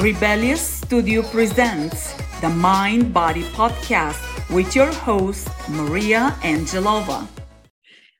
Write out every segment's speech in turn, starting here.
Rebellious Studio presents the Mind Body Podcast with your host, Maria Angelova.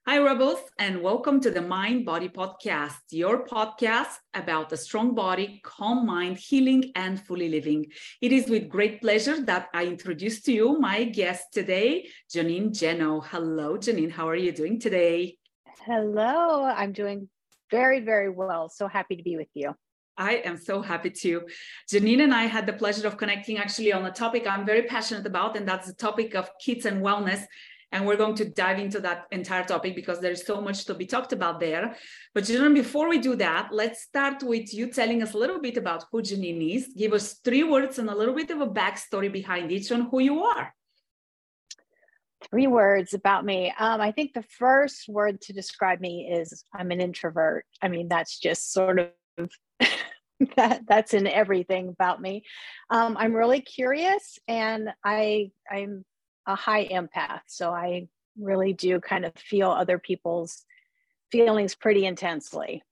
Hi, Rebels, and welcome to the Mind Body Podcast, your podcast about a strong body, calm mind, healing, and fully living. It is with great pleasure that I introduce to you my guest today, Jeannine Jannot. Hello, Jeannine. How are you doing today? Hello, I'm doing very, very well. So happy to be with you. I am so happy to. Jeannine and I had the pleasure of connecting actually on a topic I'm very passionate about, and that's the topic of kids and wellness. And we're going to dive into that entire topic because there's so much to be talked about there. But Jeannine, before we do that, let's start with you telling us a little bit about who Jeannine is. Give us three words and a little bit of a backstory behind each one, who you are. Three words about me. Um, I think the first word to describe me is I'm an introvert. I mean, that's just sort of that that's in everything about me. Um, I'm really curious, and I I'm a high empath, so I really do kind of feel other people's feelings pretty intensely.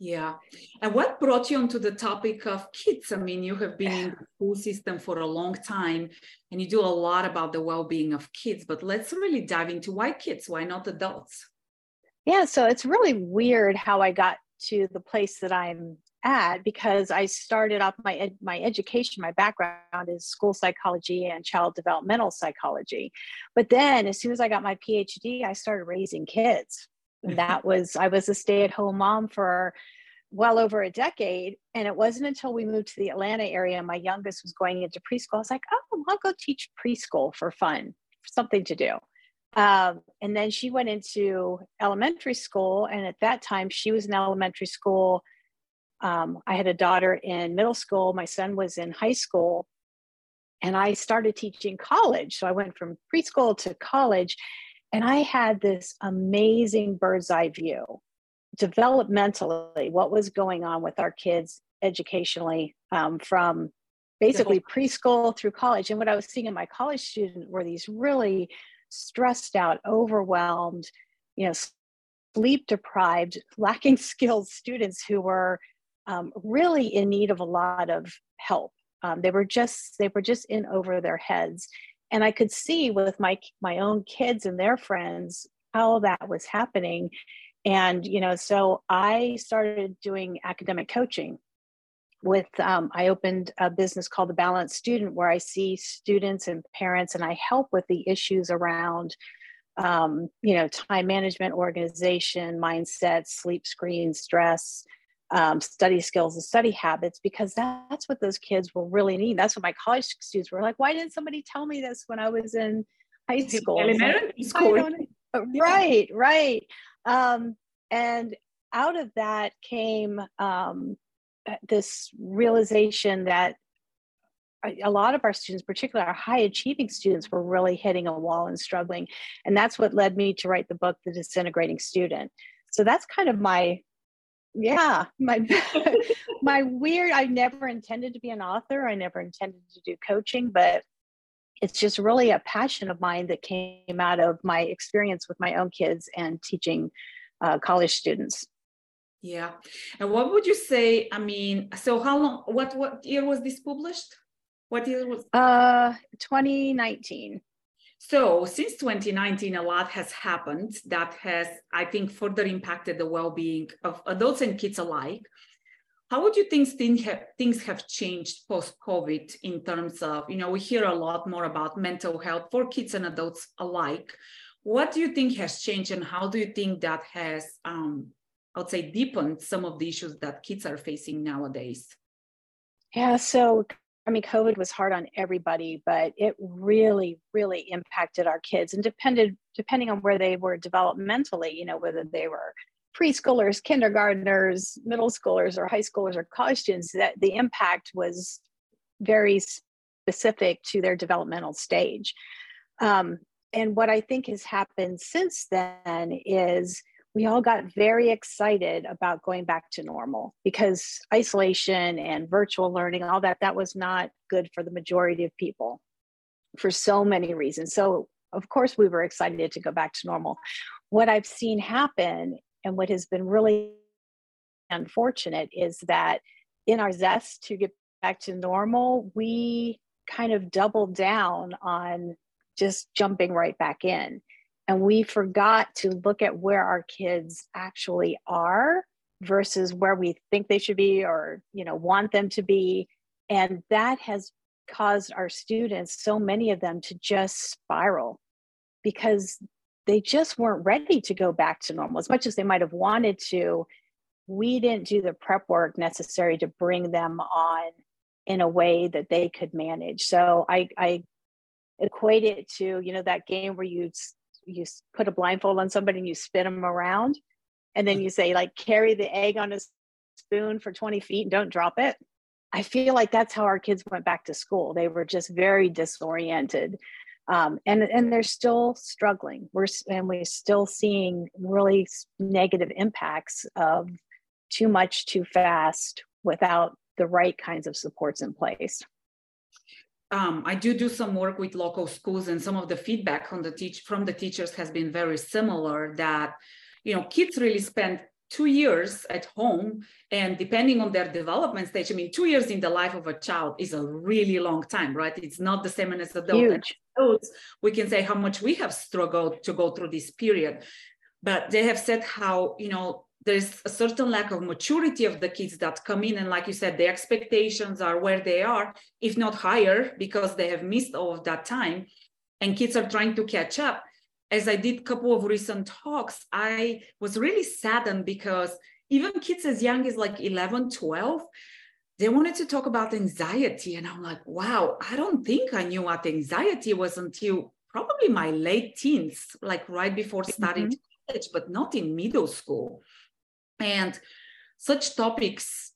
Yeah. And what brought you onto the topic of kids? I mean, you have been in the school system for a long time and you do a lot about the well being of kids, but let's really dive into why kids? Why not adults? Yeah. So it's really weird how I got to the place that I'm at because I started off my ed- my education, my background is school psychology and child developmental psychology. But then as soon as I got my PhD, I started raising kids. And that was I was a stay-at-home mom for well over a decade. And it wasn't until we moved to the Atlanta area, my youngest was going into preschool. I was like, oh, I'll go teach preschool for fun, something to do. Um, and then she went into elementary school. And at that time, she was in elementary school um, I had a daughter in middle school, my son was in high school, and I started teaching college. So I went from preschool to college, and I had this amazing bird's eye view developmentally what was going on with our kids educationally um, from basically preschool through college. And what I was seeing in my college student were these really stressed out, overwhelmed, you know, sleep deprived, lacking skills students who were um, really in need of a lot of help. Um, they were just they were just in over their heads, and I could see with my my own kids and their friends how that was happening. And you know, so I started doing academic coaching. With um, I opened a business called the Balanced Student, where I see students and parents, and I help with the issues around um, you know time management organization mindset sleep screen stress um, study skills and study habits because that's what those kids will really need. That's what my college students were like. Why didn't somebody tell me this when I was in high school? Elementary school. Right, right. Um, and out of that came um, this realization that a lot of our students, particularly our high achieving students, were really hitting a wall and struggling. And that's what led me to write the book, The Disintegrating Student. So that's kind of my yeah my my weird i never intended to be an author i never intended to do coaching but it's just really a passion of mine that came out of my experience with my own kids and teaching uh, college students. Yeah and what would you say i mean so how long what what year was this published? What year was? Uh 2019 so since 2019, a lot has happened that has, I think, further impacted the well-being of adults and kids alike. How would you think things have changed post-COVID in terms of, you know, we hear a lot more about mental health for kids and adults alike. What do you think has changed and how do you think that has, um, I would say, deepened some of the issues that kids are facing nowadays? Yeah, so I mean, COVID was hard on everybody, but it really, really impacted our kids and depended depending on where they were developmentally, you know, whether they were preschoolers, kindergartners, middle schoolers, or high schoolers or college students, that the impact was very specific to their developmental stage. Um, and what I think has happened since then is we all got very excited about going back to normal because isolation and virtual learning all that that was not good for the majority of people for so many reasons so of course we were excited to go back to normal what i've seen happen and what has been really unfortunate is that in our zest to get back to normal, we kind of doubled down on just jumping right back in. And we forgot to look at where our kids actually are versus where we think they should be or, you know, want them to be. And that has caused our students, so many of them, to just spiral because they just weren't ready to go back to normal as much as they might have wanted to. We didn't do the prep work necessary to bring them on in a way that they could manage. So I, I equate it to you know that game where you you put a blindfold on somebody and you spin them around, and then you say like carry the egg on a spoon for 20 feet and don't drop it. I feel like that's how our kids went back to school. They were just very disoriented. Um, and and they're still struggling. We're and we're still seeing really negative impacts of too much too fast without the right kinds of supports in place. Um, I do do some work with local schools, and some of the feedback from the teach from the teachers has been very similar. That you know, kids really spend two years at home, and depending on their development stage, I mean, two years in the life of a child is a really long time, right? It's not the same as adults. Adults, we can say how much we have struggled to go through this period, but they have said how you know there's a certain lack of maturity of the kids that come in and like you said the expectations are where they are if not higher because they have missed all of that time and kids are trying to catch up as i did a couple of recent talks i was really saddened because even kids as young as like 11 12 they wanted to talk about anxiety and i'm like wow i don't think i knew what anxiety was until probably my late teens like right before starting mm-hmm. college but not in middle school and such topics,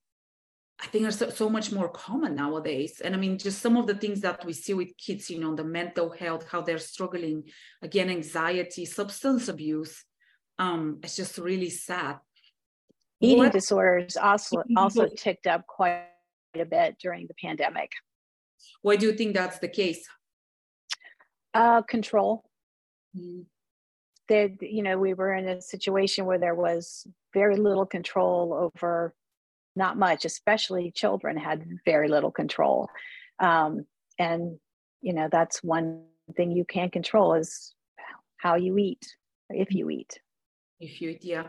I think, are so, so, much more common nowadays. And I mean, just some of the things that we see with kids, you know, the mental health, how they're struggling, again, anxiety, substance abuse. Um, it's just really sad. Eating what, disorders also also ticked up quite a bit during the pandemic. Why do you think that's the case? Uh, control. Mm that you know we were in a situation where there was very little control over not much especially children had very little control. Um, and you know that's one thing you can't control is how you eat if you eat. If you eat yeah.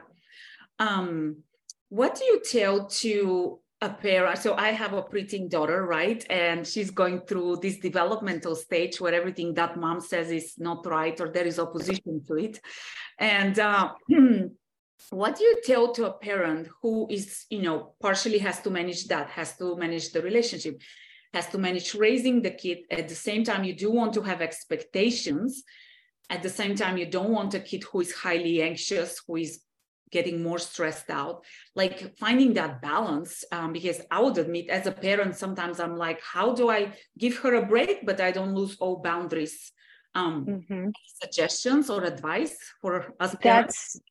Um, what do you tell to a parent so i have a preteen daughter right? And she's going through this developmental stage where everything that mom says is not right or there is opposition to it. And uh, what do you tell to a parent who is you know partially has to manage that has to manage the relationship has to manage raising the kid? At the same time you do want to have expectations. At the same time you don't want a kid who is highly anxious who is getting more stressed out like finding that balance um, because i would admit as a parent sometimes i'm like how do i give her a break but i don't lose all boundaries um, mm-hmm. suggestions or advice for us parents? that's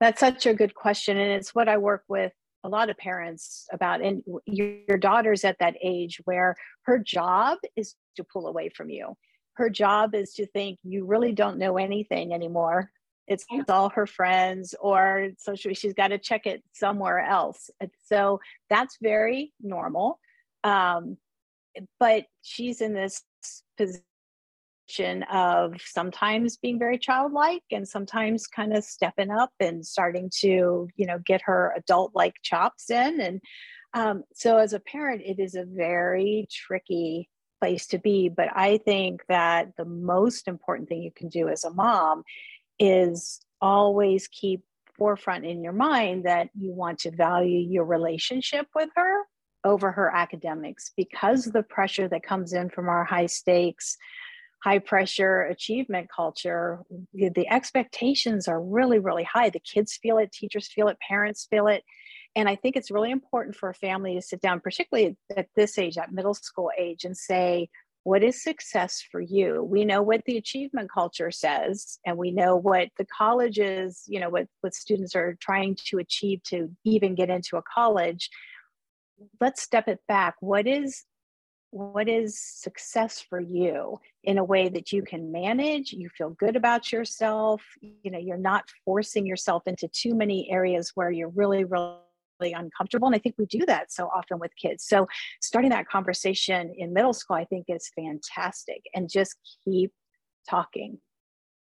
that's such a good question and it's what i work with a lot of parents about and your daughter's at that age where her job is to pull away from you her job is to think you really don't know anything anymore it's all her friends or so she, she's got to check it somewhere else. And so that's very normal um, but she's in this position of sometimes being very childlike and sometimes kind of stepping up and starting to you know get her adult like chops in. And um, so as a parent it is a very tricky place to be but i think that the most important thing you can do as a mom is always keep forefront in your mind that you want to value your relationship with her over her academics because the pressure that comes in from our high stakes high pressure achievement culture the expectations are really really high. The kids feel it teachers feel it parents feel it. And i think it's really important for a family to sit down particularly at this age at middle school age and say what is success for you? We know what the achievement culture says and we know what the colleges you know what what students are trying to achieve to even get into a college. Let's step it back. What is what is success for you in a way that you can manage? You feel good about yourself. You know you're not forcing yourself into too many areas where you're really really uncomfortable. And I think we do that so often with kids. So starting that conversation in middle school, I think is fantastic and just keep talking.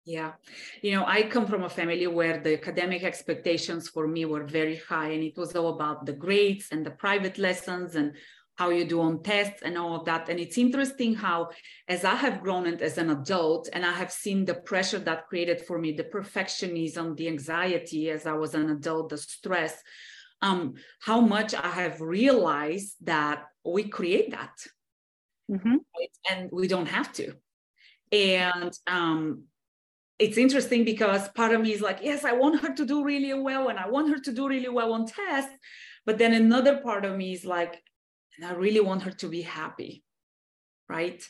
Yeah. You know, I come from a family where the academic expectations for me were very high, and it was all about the grades and the private lessons and how you do on tests and all of that. And it's interesting how, as I have grown and as an adult and I have seen the pressure that created for me, the perfectionism, the anxiety as I was an adult, the stress, um, how much I have realized that we create that. Mm-hmm. And we don't have to. And um, it's interesting because part of me is like, yes, I want her to do really well and I want her to do really well on tests. But then another part of me is like, and I really want her to be happy. Right.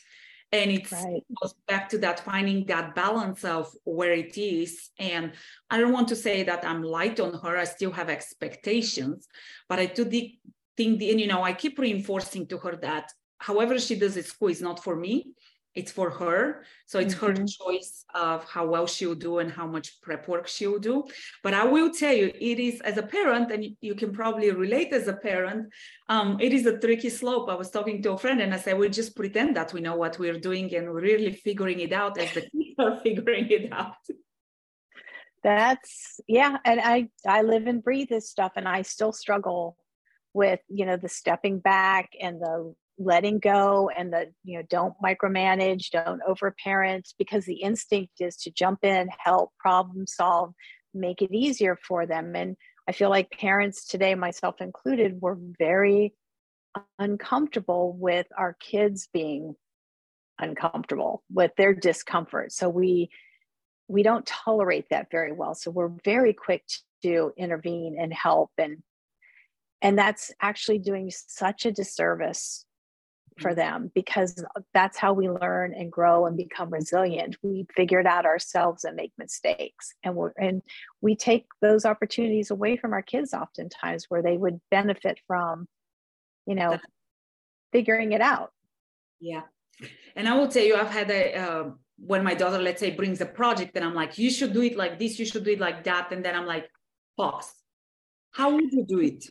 And it right. goes back to that finding that balance of where it is. And I don't want to say that I'm light on her. I still have expectations, but I do think, the, and you know, I keep reinforcing to her that however she does at school is not for me it's for her. So it's mm-hmm. her choice of how well she'll do and how much prep work she'll do. But i will tell you it is as a parent and you can probably relate as a parent um, it is a tricky slope. I was talking to a friend and i said we just pretend that we know what we're doing and we're really figuring it out as the kids are figuring it out. That's yeah and i i live and breathe this stuff and i still struggle with you know the stepping back and the letting go and the you know don't micromanage don't overparent because the instinct is to jump in help problem solve make it easier for them. And i feel like parents today myself included were very uncomfortable with our kids being uncomfortable with their discomfort. So we we don't tolerate that very well. So we're very quick to intervene and help. And and that's actually doing such a disservice for mm-hmm. them because that's how we learn and grow and become resilient. We figure it out ourselves and make mistakes and we and we take those opportunities away from our kids oftentimes where they would benefit from you know figuring it out. Yeah. And i will tell you i've had a uh, when my daughter let's say brings a project and i'm like you should do it like this you should do it like that and then i'm like pause. How would you do it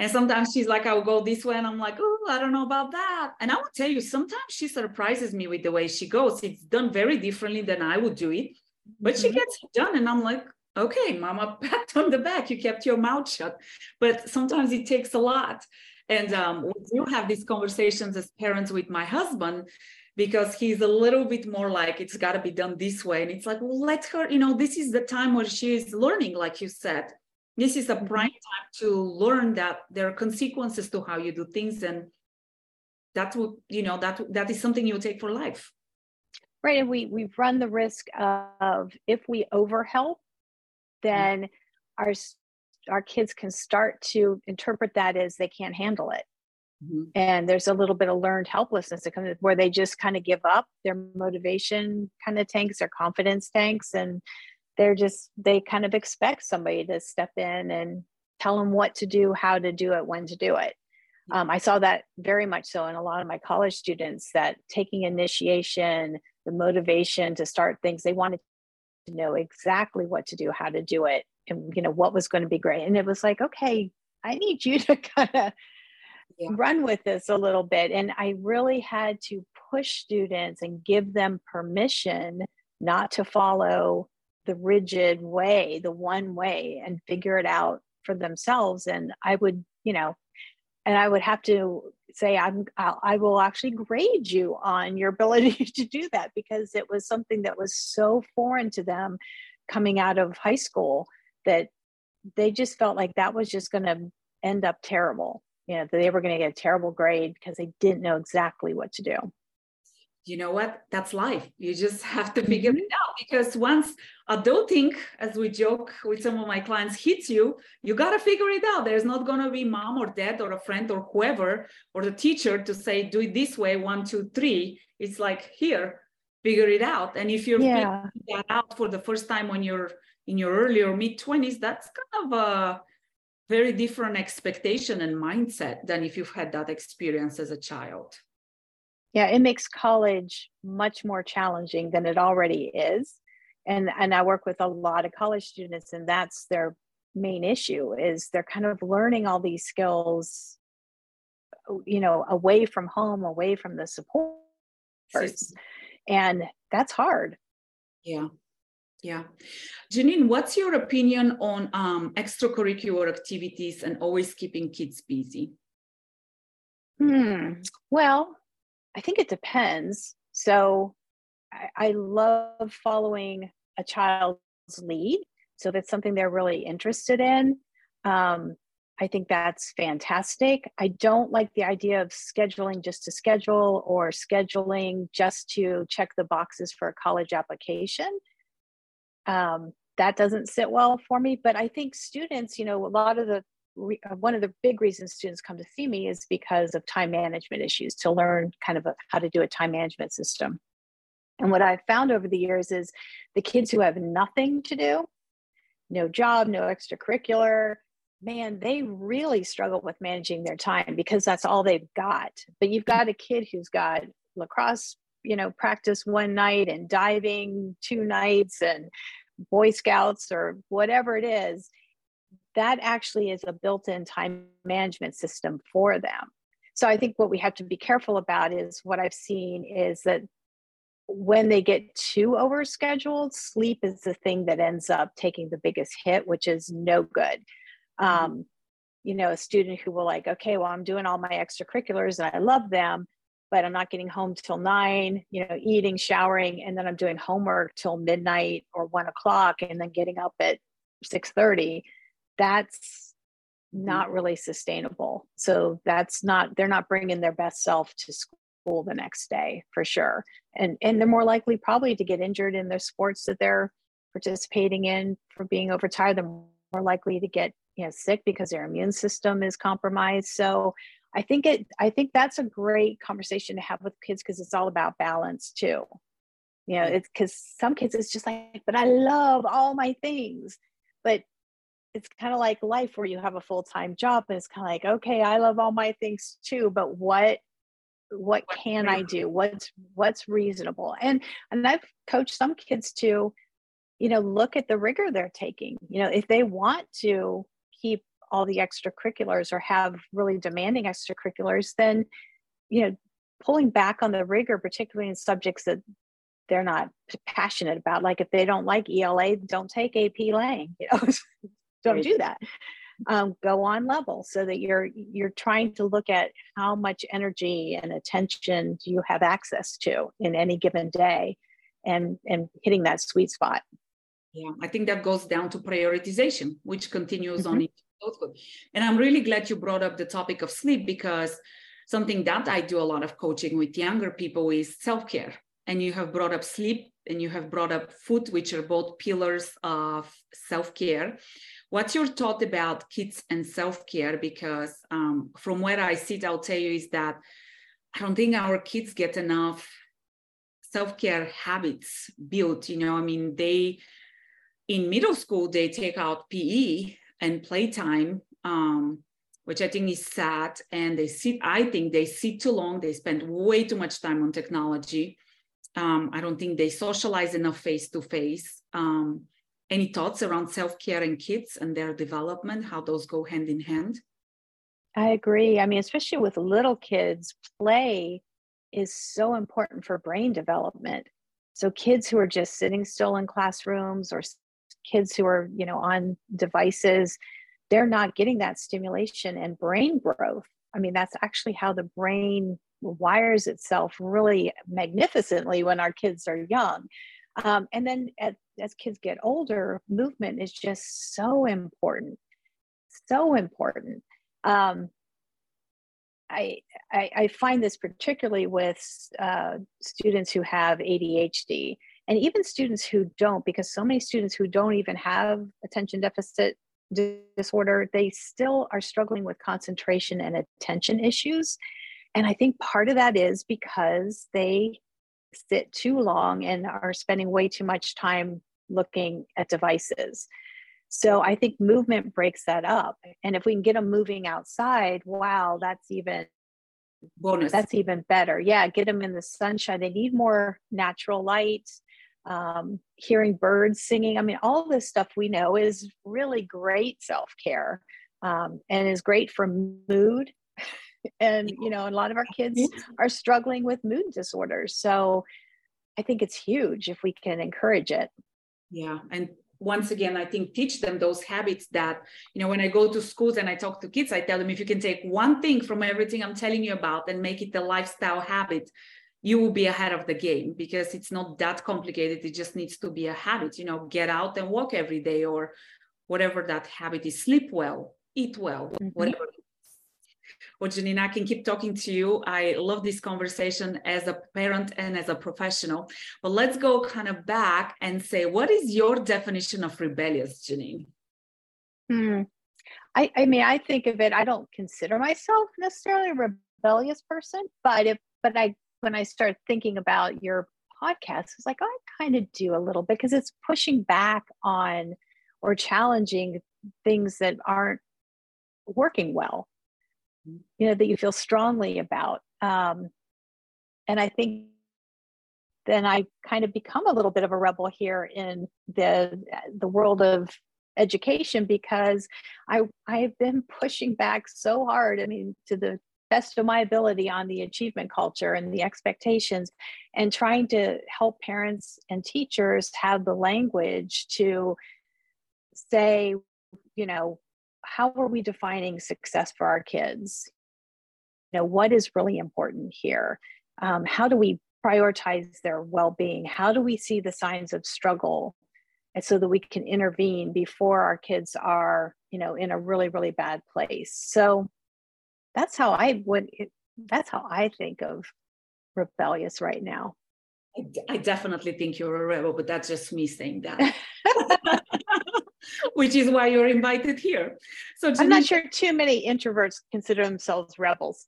and sometimes she's like, I'll go this way. And I'm like, oh, I don't know about that. And I will tell you, sometimes she surprises me with the way she goes. It's done very differently than I would do it, but mm-hmm. she gets it done. And I'm like, okay, mama, pat on the back. You kept your mouth shut. But sometimes it takes a lot. And um, we do have these conversations as parents with my husband because he's a little bit more like it's got to be done this way. And it's like, well, let her, you know, this is the time where she is learning, like you said this is a mm-hmm. prime time to learn that there are consequences to how you do things and that would you know that that is something you take for life right and we we run the risk of if we overhelp then mm-hmm. our our kids can start to interpret that as they can't handle it mm-hmm. and there's a little bit of learned helplessness that comes where they just kind of give up their motivation kind of tanks their confidence tanks and they're just they kind of expect somebody to step in and tell them what to do how to do it when to do it. Um, i saw that very much so in a lot of my college students that taking initiation the motivation to start things they wanted to know exactly what to do how to do it and you know what was going to be great. And it was like okay i need you to kind of yeah. run with this a little bit. And i really had to push students and give them permission not to follow the rigid way, the one way, and figure it out for themselves. And I would, you know, and I would have to say, I'm, I'll, I will actually grade you on your ability to do that because it was something that was so foreign to them coming out of high school that they just felt like that was just going to end up terrible. You know, they were going to get a terrible grade because they didn't know exactly what to do you know what? That's life. You just have to figure mm-hmm. it out. Because once adulting as we joke with some of my clients hits you you got to figure it out. There's not going to be mom or dad or a friend or whoever or the teacher to say do it this way one two three. It's like here figure it out. And if you're yeah. figuring that out for the first time when you're in your early or mid 20s that's kind of a very different expectation and mindset than if you've had that experience as a child yeah it makes college much more challenging than it already is. And and i work with a lot of college students and that's their main issue is they're kind of learning all these skills you know away from home away from the support and that's hard. Yeah. Yeah. Jeannine what's your opinion on um, extracurricular activities and always keeping kids busy? Hmm. well i think it depends so I, I love following a child's lead so that's something they're really interested in. Um, I think that's fantastic. I don't like the idea of scheduling just to schedule or scheduling just to check the boxes for a college application. Um, that doesn't sit well for me. But I think students, you know, a lot of the uh, one of the big reasons students come to see me is because of time management issues to learn kind of a, how to do a time management system. And what I've found over the years is the kids who have nothing to do no job, no extracurricular, man, they really struggle with managing their time because that's all they've got. But you've got a kid who's got lacrosse, you know, practice one night and diving two nights and Boy Scouts or whatever it is. That actually is a built in time management system for them. So I think what we have to be careful about is what I've seen is that when they get too overscheduled, sleep is the thing that ends up taking the biggest hit, which is no good. Mm-hmm. Um, you know, a student who will like, okay, well, I'm doing all my extracurriculars and I love them, but I'm not getting home till nine, you know, eating, showering, and then I'm doing homework till midnight or one o'clock and then getting up at 6:30. That's mm-hmm. not really sustainable. So that's not, they're not bringing their best self to school school the next day for sure. And and they're more likely probably to get injured in their sports that they're participating in for being overtired. They're more likely to get you know sick because their immune system is compromised. So i think it i think that's a great conversation to have with kids because it's all about balance too. You know it's because some kids it's just like but i love all my things. But it's kind of like life where you have a full-time job and it's kind of like okay i love all my things too but what what can i do? What's what's reasonable? And and i've coached some kids to you know look at the rigor they're taking. You know if they want to keep all the extracurriculars or have really demanding extracurriculars then you know pulling back on the rigor particularly in subjects that they're not passionate about like if they don't like ela don't take ap lang you know don't do that. Um, go on level so that you're you're trying to look at how much energy and attention do you have access to in any given day and and hitting that sweet spot. Yeah i think that goes down to prioritization which continues mm-hmm. on adulthood and i'm really glad you brought up the topic of sleep because something that i do a lot of coaching with younger people is self-care. And you have brought up sleep and you have brought up food which are both pillars of self-care What's your thought about kids and self care? Because um, from where I sit, I'll tell you is that I don't think our kids get enough self care habits built. You know, I mean, they in middle school they take out PE and playtime, um, which I think is sad. And they sit. I think they sit too long. They spend way too much time on technology. Um, I don't think they socialize enough face to face. Any thoughts around self care and kids and their development, how those go hand in hand? I agree. I mean, especially with little kids, play is so important for brain development. So kids who are just sitting still in classrooms or kids who are, you know, on devices, they're not getting that stimulation and brain growth. I mean, that's actually how the brain wires itself really magnificently when our kids are young. Um, and then at, as kids get older, movement is just so important, so important. Um, I, I, I, find this particularly with uh, students who have ADHD and even students who don't, because so many students who don't even have attention deficit disorder, they still are struggling with concentration and attention issues. And I think part of that is because they sit too long and are spending way too much time looking at devices. So I think movement breaks that up. And if we can get them moving outside, wow, that's even bonus. That's even better. Yeah, get them in the sunshine. They need more natural light. um, hearing birds singing. I mean, all this stuff we know is really great self care um, and is great for mood. and, you know, a lot of our kids are struggling with mood disorders. So I think it's huge if we can encourage it. Yeah. And once again, I think teach them those habits that, you know, when I go to schools and I talk to kids, I tell them if you can take one thing from everything I'm telling you about and make it a lifestyle habit, you will be ahead of the game because it's not that complicated. It just needs to be a habit, you know, get out and walk every day or whatever that habit is, sleep well, eat well, mm-hmm. whatever. Well, Jeannine, I can keep talking to you. I love this conversation as a parent and as a professional. But let's go kind of back and say, what is your definition of rebellious, Jeannine? Hmm. I, I mean, I think of it, I don't consider myself necessarily a rebellious person, but if, but I, when I start thinking about your podcast, it's like, oh, I kind of do a little bit because it's pushing back on or challenging things that aren't working well you know that you feel strongly about um, and i think then i kind of become a little bit of a rebel here in the the world of education because i i've been pushing back so hard i mean to the best of my ability on the achievement culture and the expectations and trying to help parents and teachers have the language to say you know how are we defining success for our kids? You know what is really important here? Um, how do we prioritize their well-being? How do we see the signs of struggle? And so that we can intervene before our kids are you know in a really really bad place. So that's how i would that's how i think of rebellious right now. I definitely think you're a rebel, but that's just me saying that. which is why you're invited here. So I'm not sure too many introverts consider themselves rebels.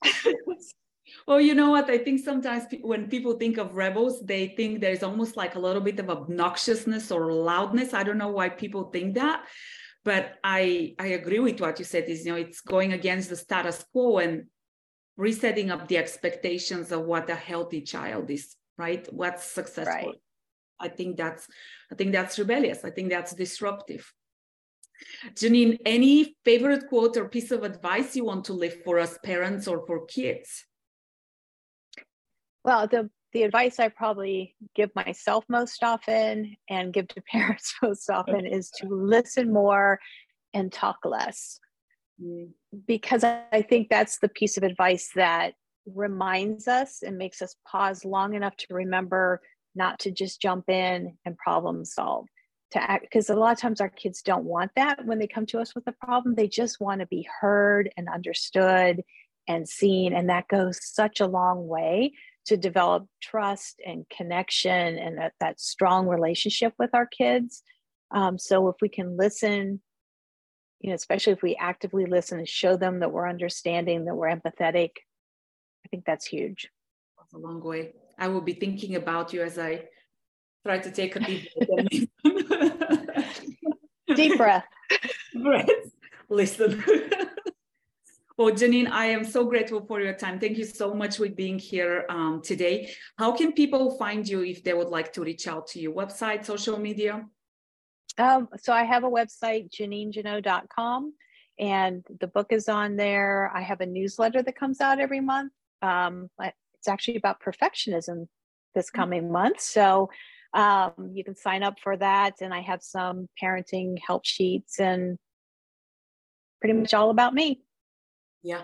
well, you know what? I think sometimes when people think of rebels, they think there's almost like a little bit of obnoxiousness or loudness. I don't know why people think that, but I I agree with what you said. Is you know it's going against the status quo and resetting up the expectations of what a healthy child is. Right? What's successful. Right. I think that's I think that's rebellious. I think that's disruptive. Jeannine, any favorite quote or piece of advice you want to leave for us parents or for kids? Well, the the advice I probably give myself most often and give to parents most often is to listen more and talk less. Mm. Because I think that's the piece of advice that reminds us and makes us pause long enough to remember not to just jump in and problem solve to act because a lot of times our kids don't want that when they come to us with a problem. They just want to be heard and understood and seen and that goes such a long way to develop trust and connection and that, that strong relationship with our kids. Um, so if we can listen you know especially if we actively listen and show them that we're understanding that we're empathetic i think that's huge. That's a long way. I will be thinking about you as i try to take a deep breath. deep breath. breath. Listen. well, Jeannine, I am so grateful for your time. Thank you so much for being here um, today. How can people find you if they would like to reach out to you? Website, social media? Um, so I have a website, jeanninejannot.com, and the book is on there. I have a newsletter that comes out every month. Um, it's actually about perfectionism this mm. coming month. So um, you can sign up for that. And I have some parenting help sheets and pretty much all about me. Yeah.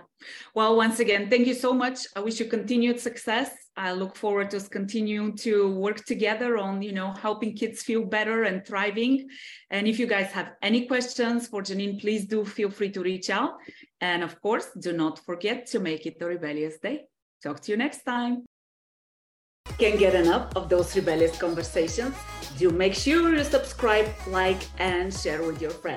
Well, once again, thank you so much. I wish you continued success. I look forward to us continuing to work together on, you know, helping kids feel better and thriving. And if you guys have any questions for Jeannine, please do feel free to reach out. And of course, do not forget to make it a rebellious day. Talk to you next time. Can't get enough of those rebellious conversations? Do make sure you subscribe, like, and share with your friends.